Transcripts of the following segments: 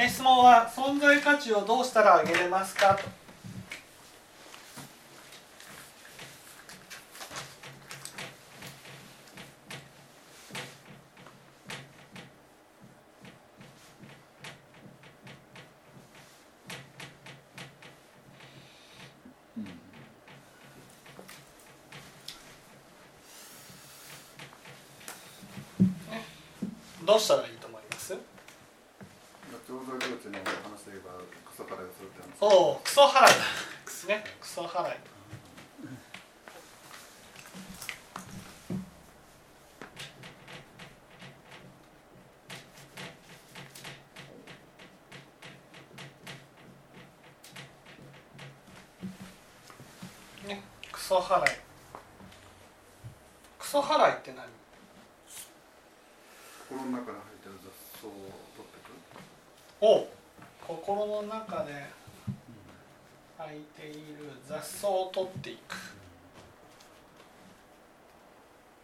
え質問は存在価値をどうしたら上げれますか？とどうしたらいいと思います醸造領地の話で言えばクソ払いをするって話おおクソ払いですねクソ払いねクソ払いクソ払いって何心の中に入ってる雑草を取ってくお心の中で空いている雑草を取っていく。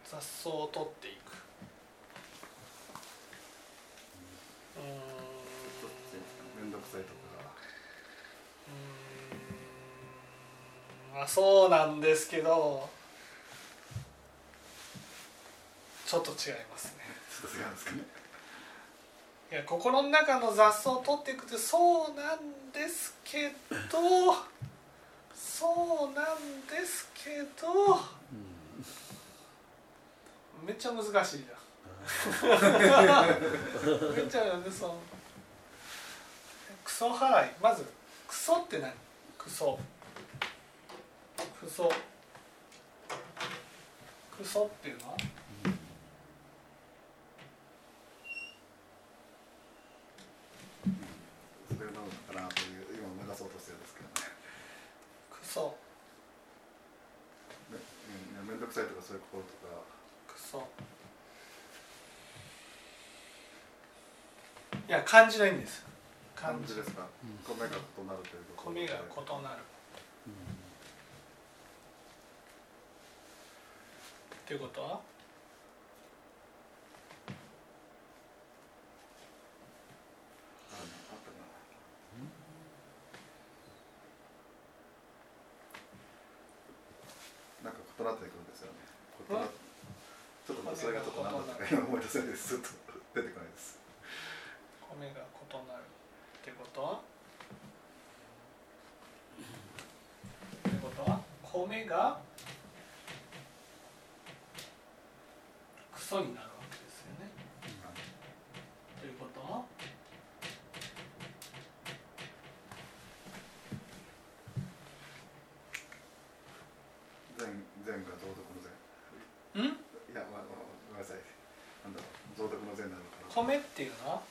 雑草を取っていく。うーん面倒くさいとこうーん。まあそうなんですけどちょっと違いますね。がちょっと違うんですかねいや心の中の雑草を取っていくってそうなんですけどそうなんですけどめっちゃ難しいじゃん。めっちゃねそのクソ払い。まずクソって何？クソ。クソ。クソっていうのはそれなのかなという今目指そうとしてるんですけどねクソねうん面倒くさいとかそういう心とか。クソいや漢字の意味です漢字感じですか、米が異なるということ米が異なる。っていうことはああったななんか異なってくるんですよね異なちょっとそれがちょっと何だったか今思い出せないですちょっと出てこないです。米が異なるってこと？はってこと？は米がクソになるわけですよねということは前前が増徳の前んいや、まあ、まあごめんなさいなんだろう増徳の前なのかな米っていうの？は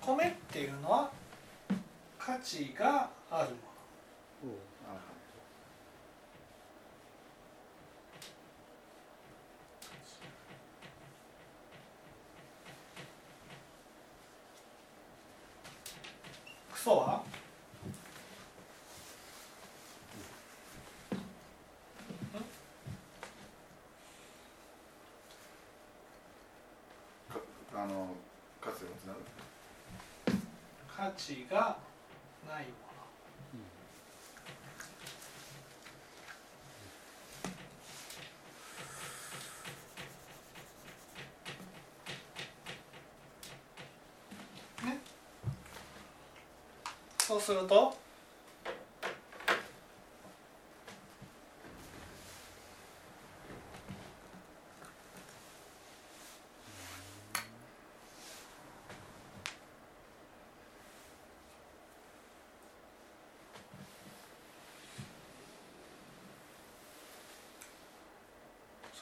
米っていうのは価値があるもの。あクソはかあの価値がつながる価値がないもの。ね。そうすると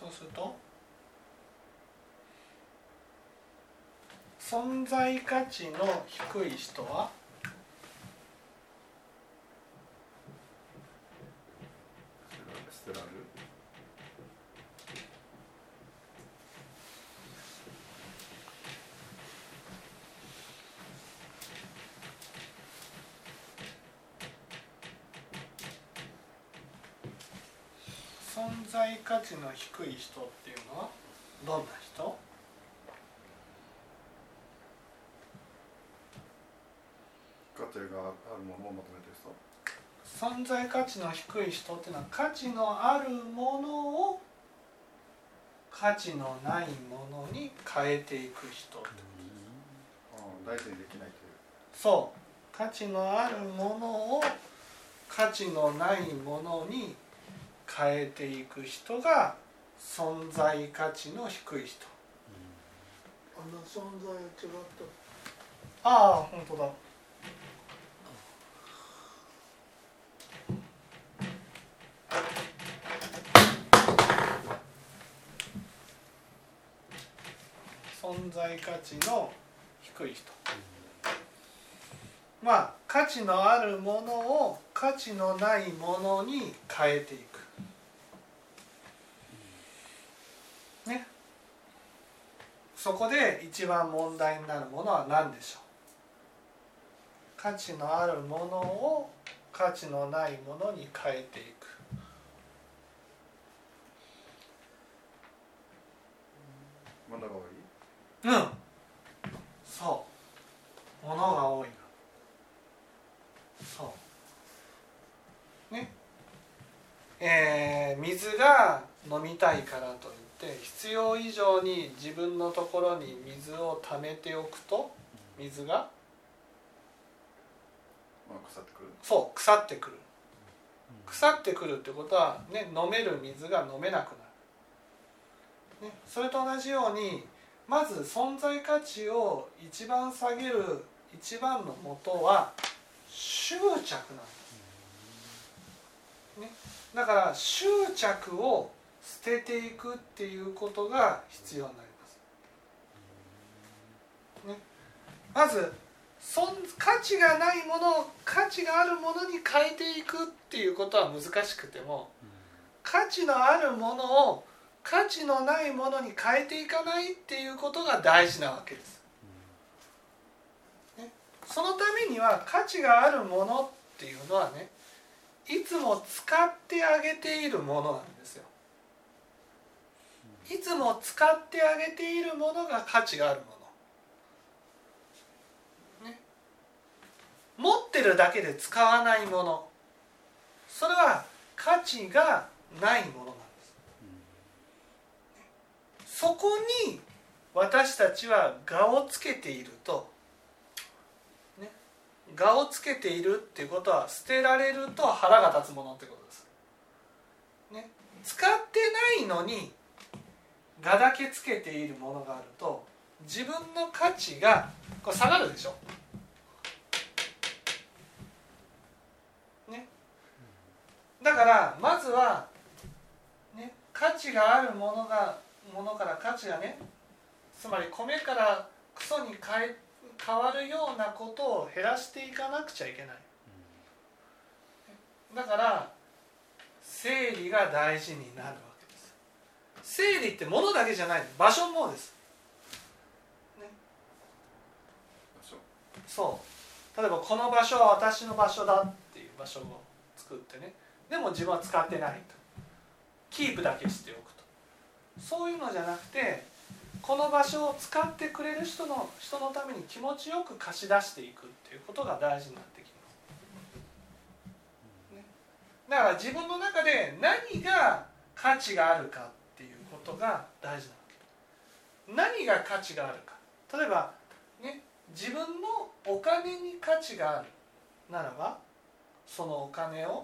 そうすると存在価値の低い人は捨てられる存在価値の低い人っていうのはどんな人？価値があるものを求めてる人？存在価値の低い人っていうのは価値のあるものを価値のないものに変えていく人ってああ大事にできないという。そう。価値のあるものを価値のないものに変えていく人が存在価値の低い人。あの存在が違った。ああ本当だ。存在価値の低い人。まあ価値のあるものを価値のないものに変えていくねそこで一番問題になるものは何でしょう？価値のあるものを価値のないものに変えていく。ものが多い？うん。そう。ものが多いのそう。ね。えー水が飲みたいからといって必要以上に自分のところに水を溜めておくと水がまあ腐ってくるそう腐ってくる。腐ってくるってことはね飲める水が飲めなくなる、ね、それと同じようにまず存在価値を一番下げる一番の元は執着なんです、ね、だから執着を捨てていくっていうことが必要になります、ね、まず存価値がないものを価値があるものに変えていくっていうことは難しくても価値のあるものを価値のないものに変えていかないっていうことが大事なわけです。ね、そのためには価値があるものっていうのはねいつも使ってあげているものなんですよ。いつも使ってあげているものが価値があるもの。ね、持ってるだけで使わないものそれは価値がないものなんです。そこに私たちは我をつけていると、ね、我をつけているっていうことは捨てられると腹が立つものってことです。ね、使ってないのに我だけつけているものがあると自分の価値がこれ下がるでしょ？ね、だからまずは、ね、価値があるものがものから価値がねつまり米からクソに変え変わるようなことを減らしていかなくちゃいけない。だから整理が大事になるわ整理って物だけじゃない場所もです、ね、場所そう。例えばこの場所は私の場所だっていう場所を作ってね。でも自分は使ってないと。キープだけしておくと。そういうのじゃなくてこの場所を使ってくれる人の人のために気持ちよく貸し出していくっていうことが大事になってきます、ね、だから自分の中で何が価値があるかことが大事なわけ。何が価値があるか。例えばね自分のお金に価値があるならばそのお金を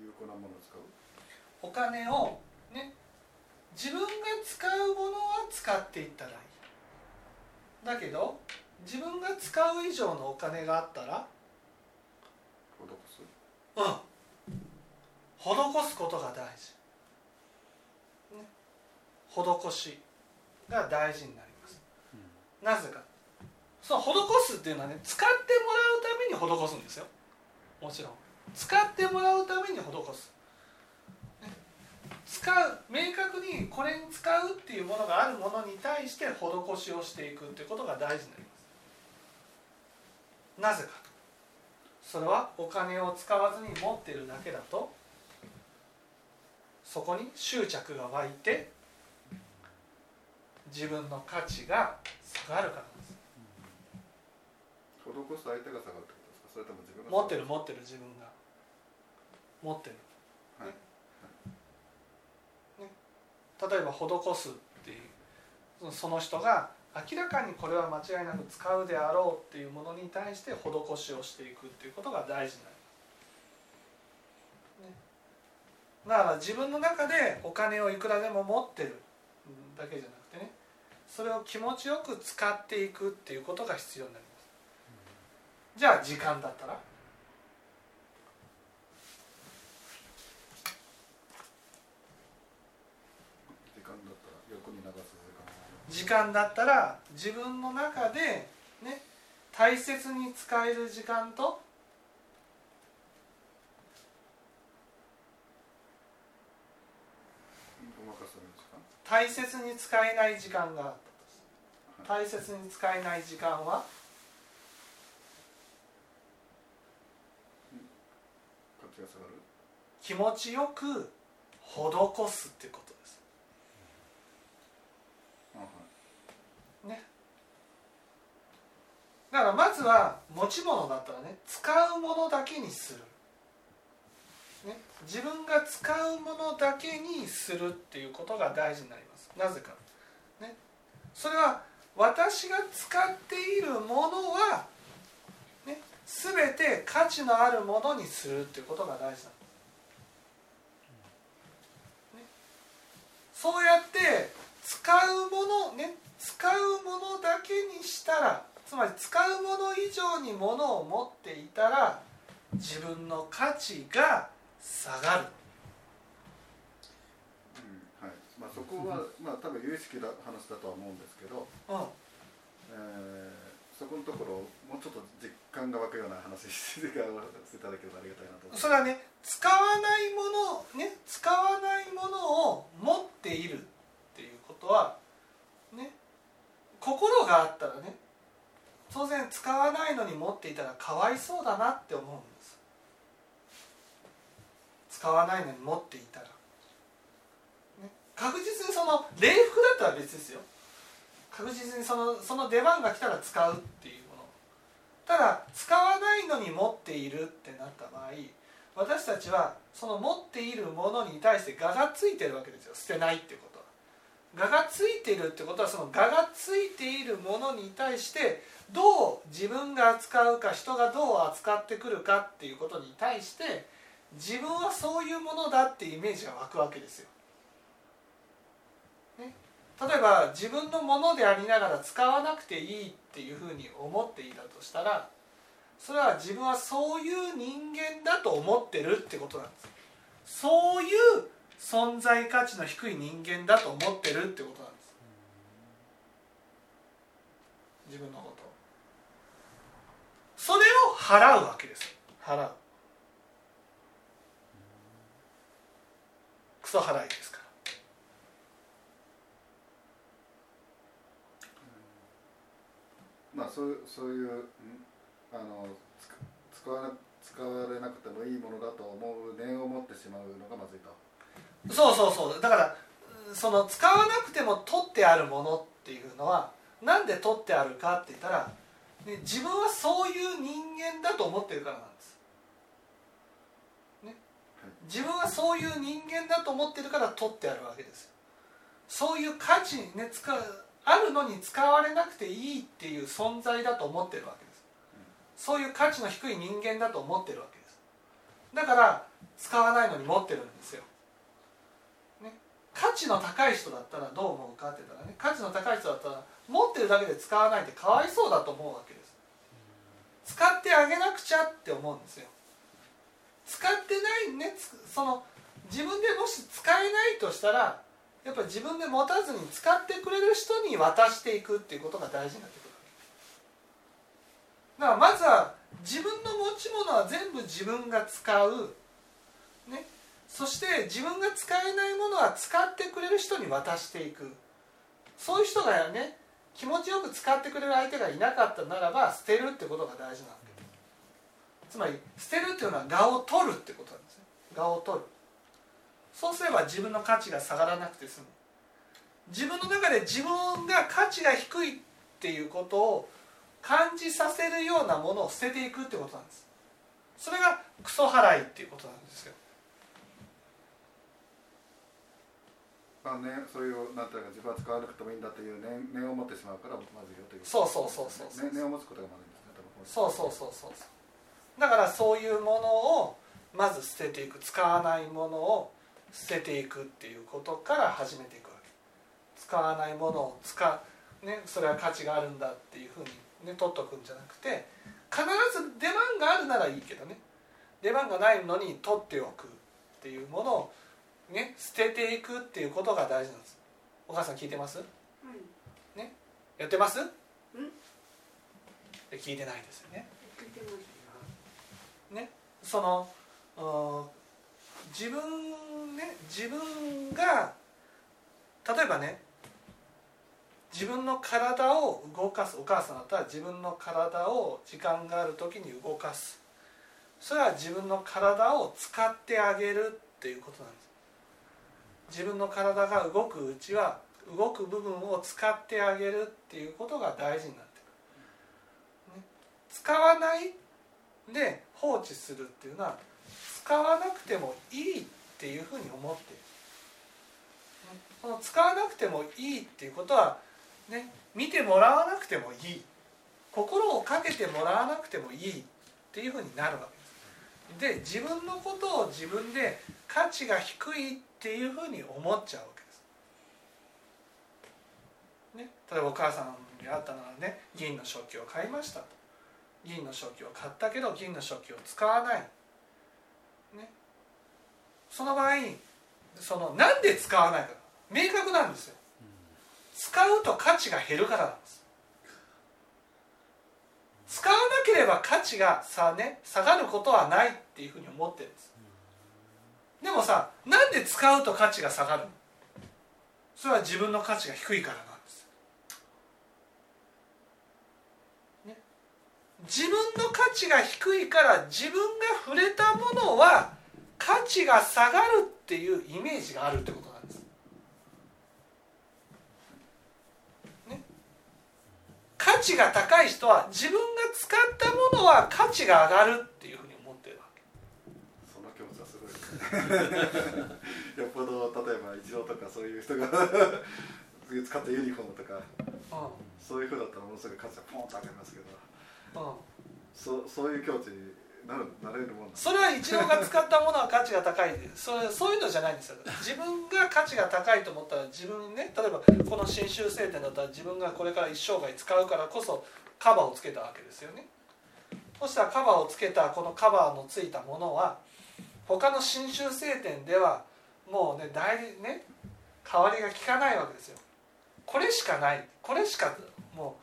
有効なものを使う？お金をね自分が使うものは使っていったらいい。だけど自分が使う以上のお金があったらうん。施すことが大事、ね、施しが大事になります、なぜか。その施すっていうのはね使ってもらうために施すんですよ。もちろん。使ってもらうために施す、ね。使う明確にこれに使うっていうものがあるものに対して施しをしていくっていうことが大事になります。なぜか。それはお金を使わずに持っているだけだとそこに執着が湧いて自分の価値が下がるからです。施す相手が下がるってことですか？それとも自分が持ってる持ってる自分が。持ってる、はい。ね。例えば施すっていうその人が明らかにこれは間違いなく使うであろうっていうものに対して施しをしていくっていうことが大事になります、ね、だから自分の中でお金をいくらでも持ってる。だけじゃなくてね。それを気持ちよく使っていくっていうことが必要になります。じゃあ時間だったら時間だったら横に流す時間だったら自分の中でね大切に使える時間と大切に使えない時間があったと大切に使えない時間は？気持ちよく施すってことですあはいねだからまずは持ち物だったらね使うものだけにする、ね、自分が使うものだけにするっていうことが大事になります。なぜか、ね、それは私が使っているものは、ね、全て価値のあるものにするっていうことが大事なんです、ね、そうやって使うものね使うものだけにしたらつまり使うもの以上にものを持っていたら自分の価値が下がる。うんはい。まあ、そこは、まあ、多分有意識な話だとは思うんですけど、うん。えーそこのところもうちょっと実感が湧くような話していただければありがたいなと思います。それはね使わないものね使わないものを持っているっていうことはね心があったらね当然使わないのに持っていたらかわいそうだなって思うんです。使わないのに持っていたら、ね、確実にその礼服だったら別ですよ。確実にそのその出番が来たら使うっていうもの。ただ使わないのに持っているってなった場合私たちはその持っているものに対して我がついてるわけですよ。捨てないってこと。我がついているってことはその我がついているものに対してどう自分が扱うか人がどう扱ってくるかっていうことに対して自分はそういうものだってイメージが湧くわけですよ。ね、例えば自分のものでありながら使わなくていいっていうふうに思っていたとしたらそれは自分はそういう人間だと思ってるってことなんですそういう存在価値の低い人間だと思ってるってことなんです。自分のことを。それを払うわけです払う。クソ払いですから。まあそうそういう、うん？あの使わな使われなくてもいいものだと思う念を持ってしまうのがまずいと。そうそうそう。だからその使わなくても取ってあるものっていうのはなんで取ってあるかって言ったら、ね、自分はそういう人間だと思ってるからなんです、ね、自分はそういう人間だと思ってるから取ってあるわけですそういう価値にね使うあるのに使われなくていいっていう存在だと思ってるわけです。そういう価値の低い人間だと思ってるわけです。だから使わないのに持ってるんですよ。価値の高い人だったらどう思うかって言ったらね価値の高い人だったら持ってるだけで使わないってかわいそうだと思うわけです。使ってあげなくちゃって思うんですよ。使ってないねその自分でもし使えないとしたらやっぱり自分で持たずに使ってくれる人に渡していくっていうことが大事になってくるだからまずは自分の持ち物は全部自分が使う。ね。そして自分が使えないものは使ってくれる人に渡していく。そういう人がね気持ちよく使ってくれる相手がいなかったならば捨てるってことが大事なんだつまり捨てるっていうのは我を取るってことなんですね我を取る。そうすれば自分の価値が下がらなくて済む。自分の中で自分が価値が低いっていうことを感じさせるようなものを捨てていくってことなんです。それがクソ払いっていうことなんですよ。あね、そういうなんていうか自分は使わなくてもいいんだという念念を持ってしまうからまずいよという。そうそうそうそうそう。ね念を持つことがまずいんですねそうそうそうそうそう。だからそういうものをまず捨てていく。使わないものを捨てていくっていうことから始めていくわけ。使わないものを使う、ね、それは価値があるんだっていうふうに、ね、取っとくんじゃなくて必ず出番があるならいいけどね。出番がないのに取っておくっていうものをね捨てていくっていうことが大事なんです。お母さん聞いてます？うんやってます？うん。聞いてないですよね。聞いてますよ。そのうん自分ね自分が例えばね自分の体を動かすお母さんだったら自分の体を時間がある時に動かす。それは自分の体を使ってあげるっていうことなんです自分の体が動くうちは動く部分を使ってあげるっていうことが大事になってくる、ね、使わないで放置するっていうのは使わなくてもいいっていうふうに思っているねその使わなくてもいいっていうことはね。見てもらわなくてもいい。心をかけてもらわなくてもいいっていうふうになるわけです。で自分のことを自分で価値が低いっっていうふうに思っちゃうわけです、ね、例えばお母さんにあったのはね銀の食器を買いましたと。銀の食器を買ったけど銀の食器を使わない、ね、その場合そのなんで使わないか。明確なんですよ。使うと価値が減るからなんです。使わなければ価値がさ、ね、下がることはないっていうふうに思ってるんです。でもさ使うと価値が下がる。それは自分の価値が低いからなんです。自分の価値が低いから自分が触れたものは価値が下がるっていうイメージがあるってことなんです。ね、価値が高い人は自分が使ったものは価値が上がる。よっぽど例えばイチローとかそういう人が使ったユニフォームとかうそういうふうだったらものすごい価値がポンと上がりますけどそそういう境地になるなれるもんなんですそれは一郎が使ったものは価値が高い。それそういうのじゃないんですよ。自分が価値が高いと思ったら自分ね例えばこの真宗聖典だったら自分がこれから一生涯使うからこそカバーをつけたわけですよね。そしたらカバーをつけたこのカバーのついたものは他の真宗聖典ではもうね代理ね代わりが効かないわけですよ。これしかない。これしかも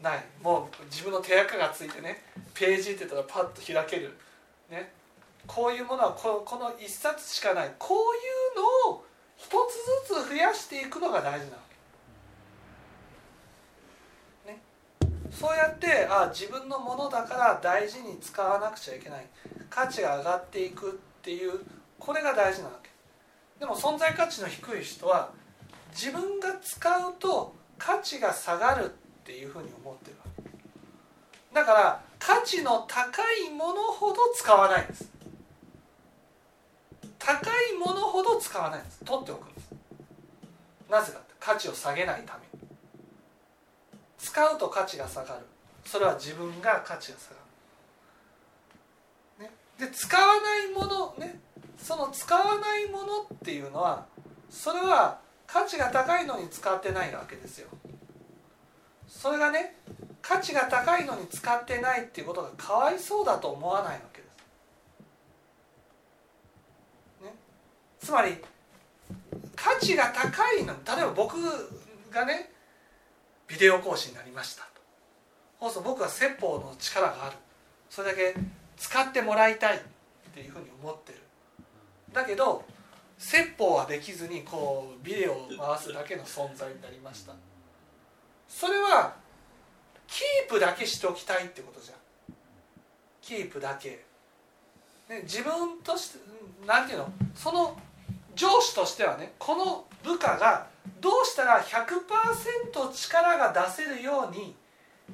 うない。もう自分の手垢がついてねページって言ったらパッと開ける。ね。こういうものはここの一冊しかない。こういうのを一つずつ増やしていくのが大事なわけ、ね、そうやってあ自分のものだから大事に使わなくちゃいけない。価値が上がっていく。っていうこれが大事なわけ。でも存在価値の低い人は自分が使うと価値が下がるっていうふうに思ってるわけ。だから価値の高いものほど使わないんです。高いものほど使わないんです。取っておくんです。なぜかって価値を下げないために。使うと価値が下がる。それは自分が価値が下がる、で使わないものねその使わないものっていうのはそれは価値が高いのに使ってないわけですよ。それがね価値が高いのに使ってないっていうことがかわいそうだと思わないわけです、ね、つまり価値が高いの例えば僕がねビデオ講師になりましたと。そうすると僕は説法の力がある。それだけ使ってもらいたいっていうふうに思ってる。だけど説法はできずにこうビデオを回すだけの存在になりました。それはキープだけしておきたいってことじゃん。キープだけ、ね、自分としてなんていうの？その上司としてはねこの部下がどうしたら100%力が出せるように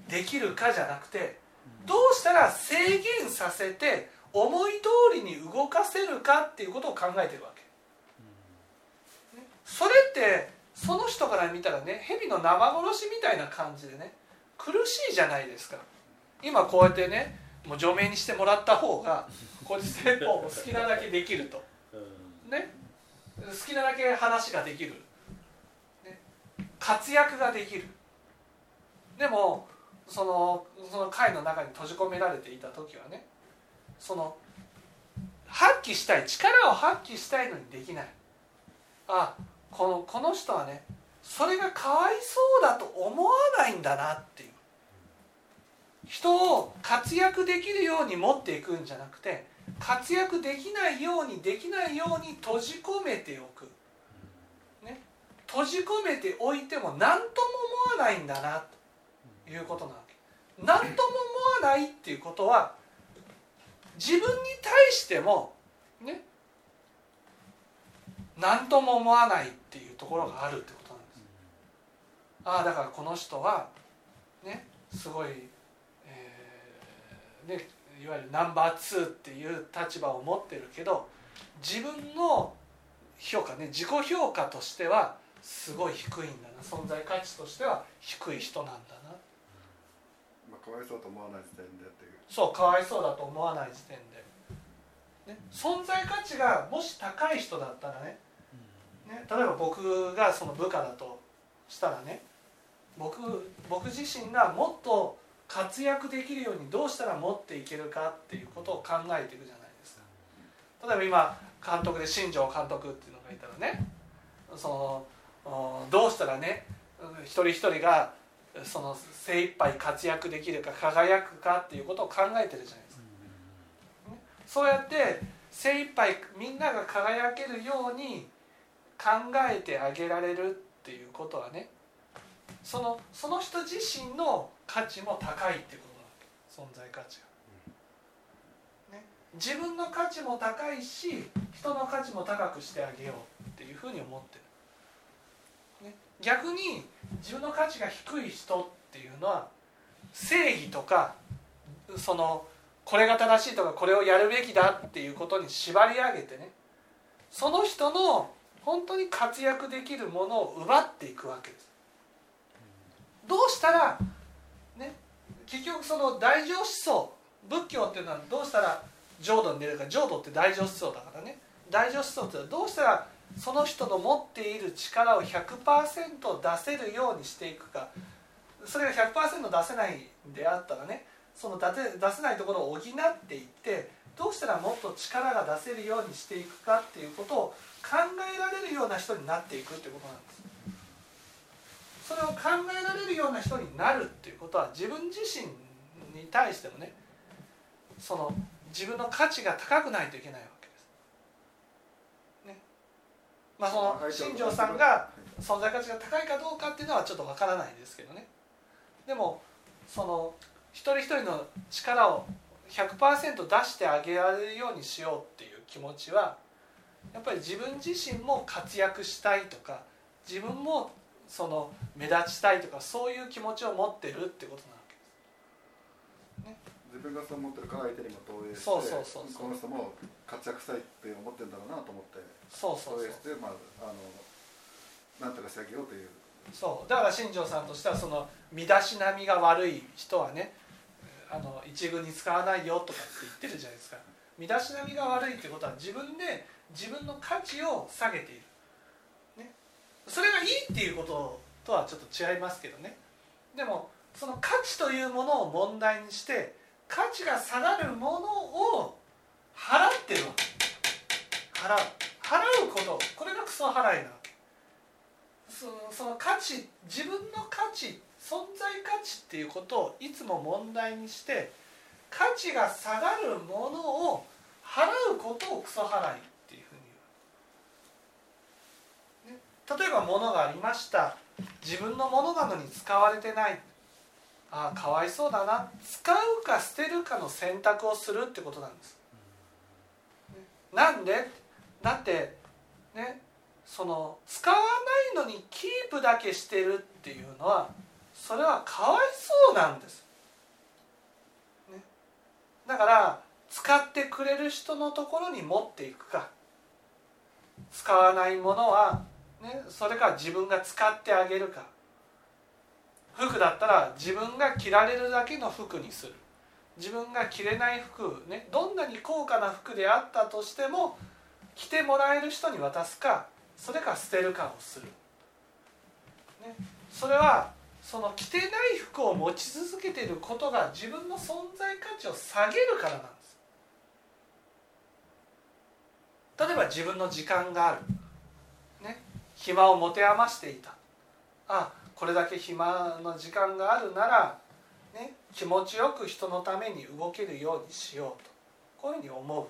できるかじゃなくてどうしたら制限させて思い通りに動かせるかっていうことを考えてるわけ。ねそれってその人から見たらね蛇の生殺しみたいな感じでね苦しいじゃないですか。今こうやってねもう除名にしてもらった方がこっち説法も好きなだけできると。ね。好きなだけ話ができる、ね、活躍ができる。でもそのその会の中に閉じ込められていた時はねその発揮したい力を発揮したいのにできない。あこのこの人はねそれがかわいそうだと思わないんだなっていう。人を活躍できるように持っていくんじゃなくて活躍できないようにできないように閉じ込めておく、ね、閉じ込めておいても何とも思わないんだな。ということなわけ。何とも思わないっていうことは自分に対してもね何とも思わないっていうところがあるってことなんです。ああだからこの人はねすごい、えーね、いわゆるナンバー2っていう立場を持ってるけど自分の評価ね自己評価としてはすごい低いんだな。存在価値としては低い人なんだな、かわいそうと思わない時点でっていう。そうかわいそうだと思わない時点で、ね、存在価値がもし高い人だったらね。ね例えば僕がその部下だとしたらね。僕僕自身がもっと活躍できるようにどうしたら持っていけるかっていうことを考えていくじゃないですか。例えば今監督で新庄監督っていうのがいたらね。そのおどうしたらね一人一人がその精一杯活躍できるか輝くかっていうことを考えてるじゃないですか。そうやって精一杯みんなが輝けるように考えてあげられるっていうことはねそのその人自身の価値も高いっていうことなわけ。存在価値が、ね、自分の価値も高いし人の価値も高くしてあげようっていうふうに思ってる、逆に自分の価値が低い人っていうのは正義とかそのこれが正しいとかこれをやるべきだっていうことに縛り上げてねその人の本当に活躍できるものを奪っていくわけです。どうしたらね結局その大乗思想仏教っていうのはどうしたら浄土に出るか浄土って大乗思想だからね大乗思想ってどうしたらその人の持っている力を100%出せるようにしていくかそれが100%出せないんであったらねその出せないところを補っていってどうしたらもっと力が出せるようにしていくかっていうことを考えられるような人になっていくっていうことなんです。それを考えられるような人になるっていうことは自分自身に対してもねその自分の価値が高くないといけないわけです。ね。まあその新庄さんが存在価値が高いかどうかっていうのはちょっとわからないですけどね。でもその一人一人の力を100%出してあげられるようにしようっていう気持ちはやっぱり自分自身も活躍したいとか自分もその目立ちたいとかそういう気持ちを持ってるってことなわけです。自分がそう思ってるから相手にも投影してそうそうそうそう。この人も活躍したいって思ってるんだろうなと思ってそうそうそう。投影してまああのなんとかしてあげようという。そう。だから新庄さんとしてはその身だしなみが悪い人はねあの一軍に使わないよとかって言ってるじゃないですか。身だしなみが悪いってことは自分で自分の価値を下げている、ね、それがいいっていうこととはちょっと違いますけどね。でもその価値というものを問題にして価値が下がるものを払ってるわけ。払う。払うこと。これがクソ払いな。わけそのその価値自分の価値存在価値っていうことをいつも問題にして価値が下がるものを払うことをクソ払いっていうふうに言う、ね、例えば物がありました。自分のものなのに使われてない。ああかわいそうだな。使うか捨てるかの選択をするってことなんです。なんで？だってねその使わないのにキープだけしてるっていうのはそれはかわいそうなんです。ね、だから使ってくれる人のところに持っていくか。使わないものは、ね、それから自分が使ってあげるか。服だったら自分が着られるだけの服にする。自分が着れない服ねどんなに高価な服であったとしても着てもらえる人に渡すかそれか捨てるかをする、ね、それはその着てない服を持ち続けていることが自分の存在価値を下げるからなんです。例えば自分の時間がある、ね、暇を持て余していた。あこれだけ暇の時間があるなら、ね、気持ちよく人のために動けるようにしようと。こういうふうに思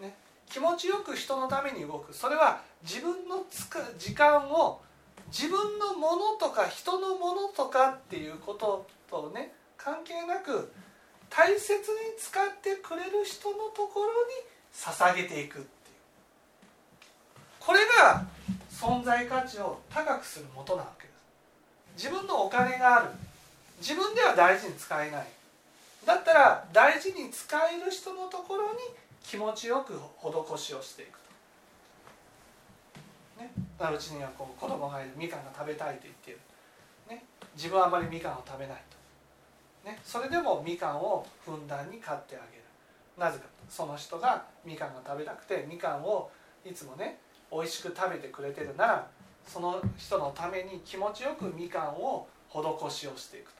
う、ね、気持ちよく人のために動く。それは自分のつか時間を自分のものとか人のものとかっていうこととね関係なく大切に使ってくれる人のところに捧げていくっていう。これが存在価値を高くするもとなわけ。自分のお金がある。自分では大事に使えない。だったら大事に使える人のところに気持ちよく施しをしていくと、ね、だからうちにはこう子供がいるみかんが食べたいと言っている、ね、自分はあまりみかんを食べないと、ね、それでもみかんをふんだんに買ってあげる。なぜかその人がみかんが食べたくてみかんをいつもね美味しく食べてくれてるならその人のために気持ちよくみかんを施しをしていくと。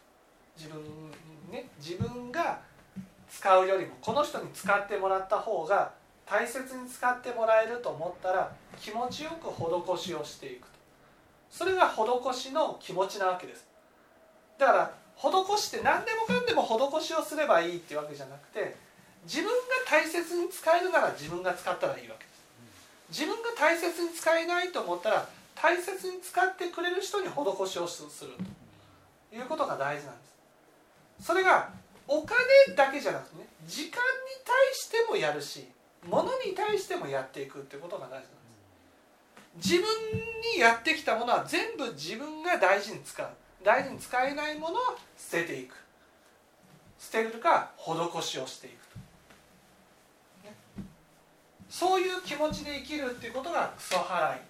自分ね自分が使うよりもこの人に使ってもらった方が大切に使ってもらえると思ったら気持ちよく施しをしていくと。それが施しの気持ちなわけです。だから施しって何でもかんでも施しをすればいいっていうわけじゃなくて自分が大切に使えるなら自分が使ったらいいわけです。自分が大切に使えないと思ったら大切に使ってくれる人に施しをするということが大事なんです。それがお金だけじゃなくてね時間に対してもやるし物に対してもやっていくってことが大事なんです。自分にやってきたものは全部自分が大事に使う。大事に使えないものは捨てていく。捨てるか施しをしていくと、ね、そういう気持ちで生きるっていうことがクソ払い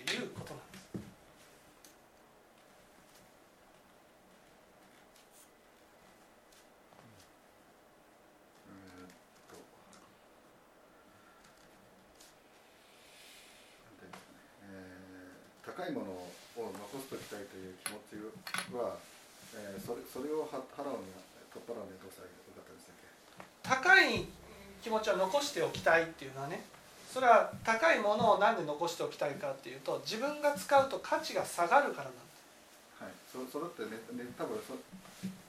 っていうことなんです。高いものを残しておきたいという気持ちは、えーそれそれをは払うには取っ払うにはどうしたらよかったでしたっけ？高い気持ちを残しておきたいっていうのはねそれは高いものを何で残しておきたいかっていうと自分が使うと価値が下がるからなんですはい。そそれってねね多分そ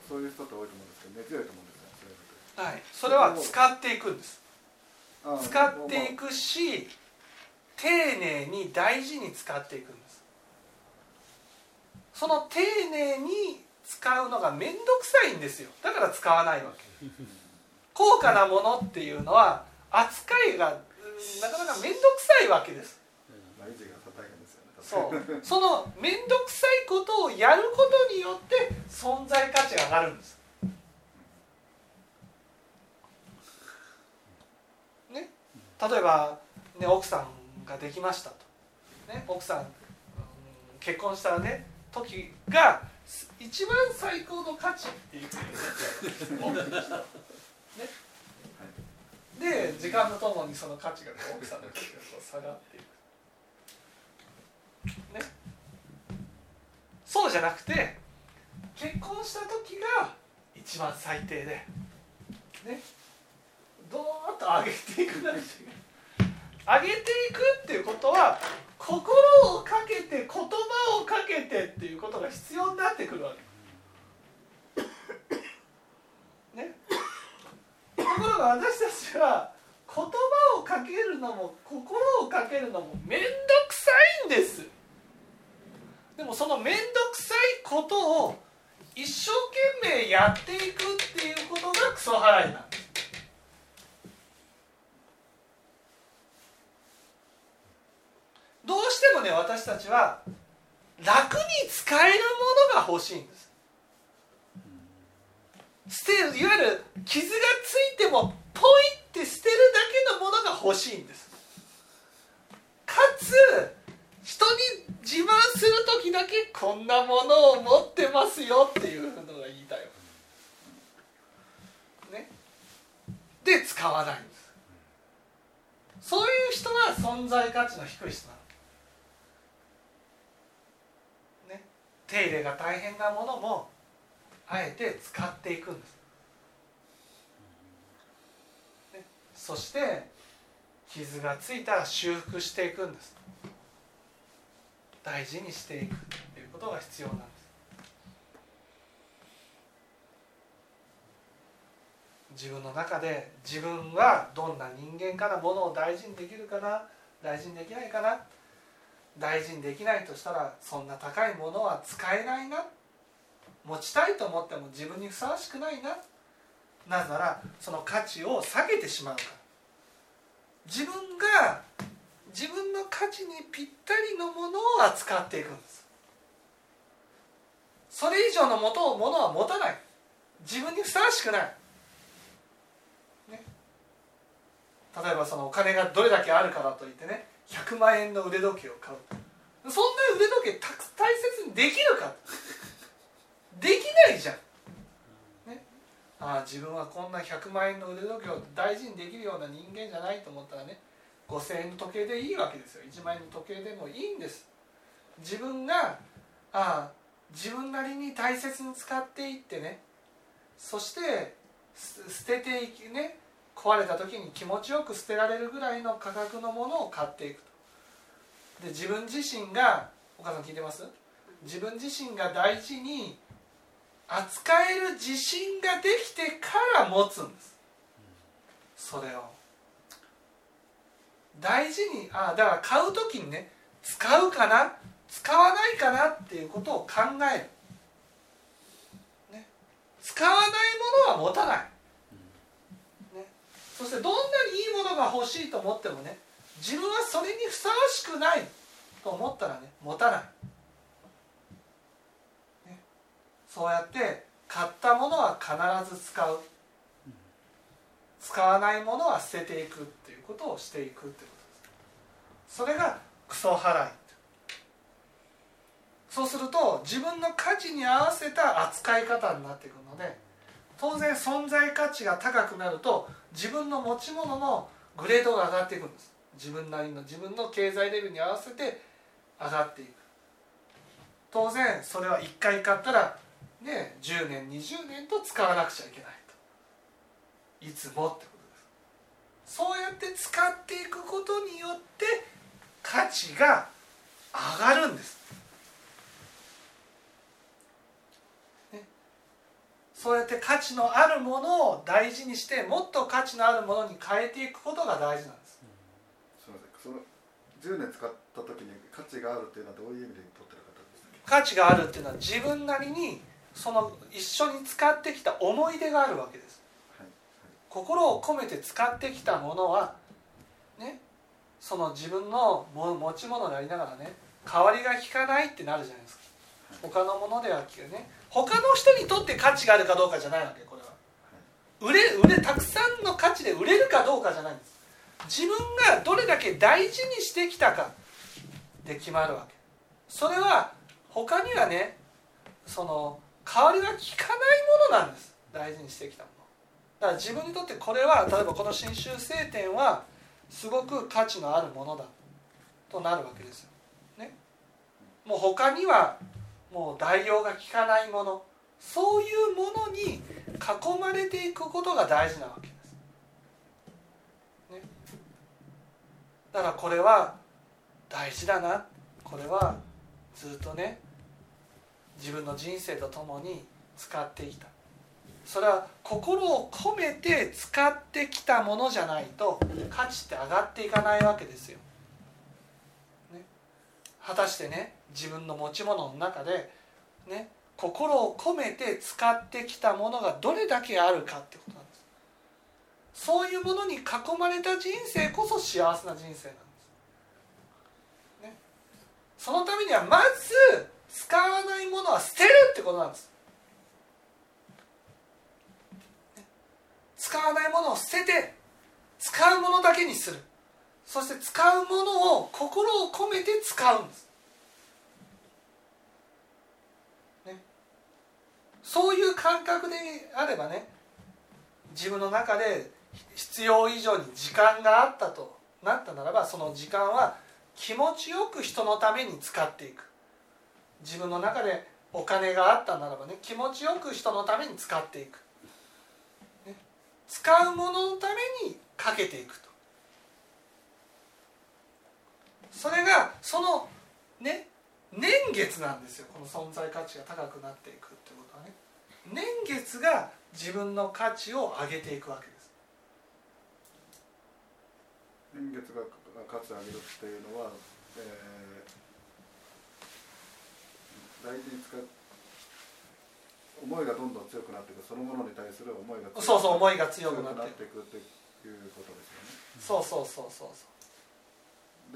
そういう人って多いと思うんですけど根強いと思うんですよそういうはい、それは使っていくんです。使っていくし丁寧に大事に使っていくんです。その丁寧に使うのが面倒くさいんですよ。だから使わないわけ。高価なものっていうのは扱いがうんなかなか面倒くさいわけです。そう。その面倒くさいことをやることによって存在価値が上がるんです。ね？例えば、ね、奥さんができましたと、ね、奥さん、うん結婚したね時が一番最高の価値っていうふうにね？で時間とともにその価値がこう奥さんの価値がこう下がっていく。ね。そうじゃなくて結婚した時が一番最低で。ね。どーっと上げていくなんて上げていくっていうことは心をかけて言葉をかけてっていうことが必要になってくるわけ。ねところが私たちは言葉をかけるのも心をかけるのも面倒くさいんです。でもその面倒くさいことを一生懸命やっていくっていうことがクソ払いなんです。どうしてもね私たちは楽に使えるものが欲しいんです。捨てるいわゆる傷がついてもポイって捨てるだけのものが欲しいんです。かつ人に自慢する時だけこんなものを持ってますよっていうのが言いたいね。で使わないんです。そういう人は存在価値の低い人なの。ね。手入れが大変なものもあえて使っていくんです、ね、そして傷がついたら修復していくんです。大事にしていくということが必要なんです。自分の中で自分はどんな人間からものを大事にできるかな大事にできないかな大事にできないとしたらそんな高いものは使えないな持ちたいと思っても自分にふさわしくないな。なぜならその価値を下げてしまうから。自分が自分の価値にぴったりのものを扱っていくんです。それ以上のもとものは持たない。自分にふさわしくない、ね、例えばそのお金がどれだけあるからといってね100万円の腕時計を買う。そんな腕時計大切にできるか。できないじゃん、ね、ああ自分はこんな100万円の腕時計を大事にできるような人間じゃないと思ったらね5,000円の時計でいいわけですよ。1万円の時計でもいいんです。自分がああ自分なりに大切に使っていってねそして捨てていきね壊れた時に気持ちよく捨てられるぐらいの価格のものを買っていくと。で自分自身がお母さん聞いてます？自分自身が大事に扱える自信ができてから持つんです。それを。大事にああだから買う時にね使うかな使わないかなっていうことを考える、ね、使わないものは持たない、ね、そしてどんなにいいものが欲しいと思ってもね自分はそれにふさわしくないと思ったらね持たない、ね、そうやって買ったものは必ず使う。使わないものは捨てていくっていうことをしていくってことです。それがクソ払い。そうすると自分の価値に合わせた扱い方になっていくので当然存在価値が高くなると自分の持ち物のグレードが上がっていくんです。自分なりの自分の経済レベルに合わせて上がっていく。当然それは1回買ったらね10年20年と使わなくちゃいけないといつもってことですそうやって使っていくことによって価値が上がるんですそうやって価値のあるものを大事にしてもっと価値のあるものに変えていくことが大事なんです。すみません。その10年使った時に価値があるっていうのはどういう意味で取ってる方ですか？価値があるっていうのは自分なりにその一緒に使ってきた思い出があるわけです。心を込めて使ってきたものはね、その自分の持ち物でありながらね、代わりが利かないってなるじゃないですか。他のものではね他の人にとって価値があるかどうかじゃないわけこれは。売れ売れたくさんの価値で売れるかどうかじゃないんです。自分がどれだけ大事にしてきたかで決まるわけ。それは他にはねその代わりが効かないものなんです。大事にしてきたもの。だから自分にとってこれは例えばこの真宗聖典はすごく価値のあるものだとなるわけですよ、ね、もう他にはもう代用が効かないものそういうものに囲まれていくことが大事なわけです。ね、だからこれは大事だな。これはずっとね自分の人生とともに使ってきた。それは心を込めて使ってきたものじゃないと価値って上がっていかないわけですよ。ね、果たしてね自分の持ち物の中で、ね、心を込めて使ってきたものがどれだけあるかってことなんです。そういうものに囲まれた人生こそ幸せな人生なんです、ね、そのためにはまず使わないものは捨てるってことなんです。使わないものを捨てて使うものだけにする。そして使うものを心を込めて使うんです、ね、そういう感覚であればね自分の中で必要以上に時間があったとなったならばその時間は気持ちよく人のために使っていく。自分の中でお金があったならばね気持ちよく人のために使っていく、ね、使うもののためにかけていくと。それがそのね年月なんですよ。この存在価値が高くなっていくってことはね。年月が自分の価値を上げていくわけです。年月が価値を上げるっていうのは、えー、大事に使う。思いがどんどん強くなっていく。そのものに対する思いがそうそう思いが強くなっていくっていうことですよね。そうそうそうそうそ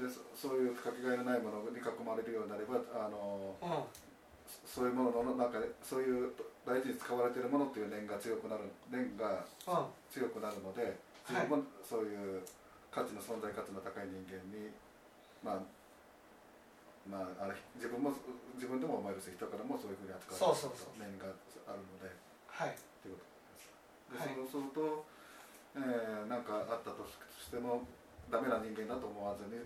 う。でそそういうかけがえのないものに囲まれるようになればあの、うん、そういうものの中でそういう大事に使われているものっていう念が強くなる念がうん。強くなるので自分もそういう価値の存在価値の高い人間にまあまあ、あれ自分も自分でも思います人からもそういうふうに扱われる面があるので。はい。で、そうすると何、えー、なんかあったとしてもダメな人間だと思わずに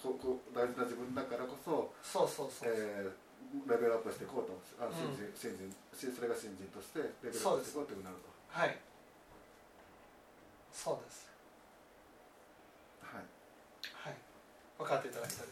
ここ大事な自分だからこそそうそうそう、えー、レベルアップしていこうとあ新人、うん、新人それが新人としてレベルアップしていこうというなると。はい。そうです。はい。はい。分かっていただきたい。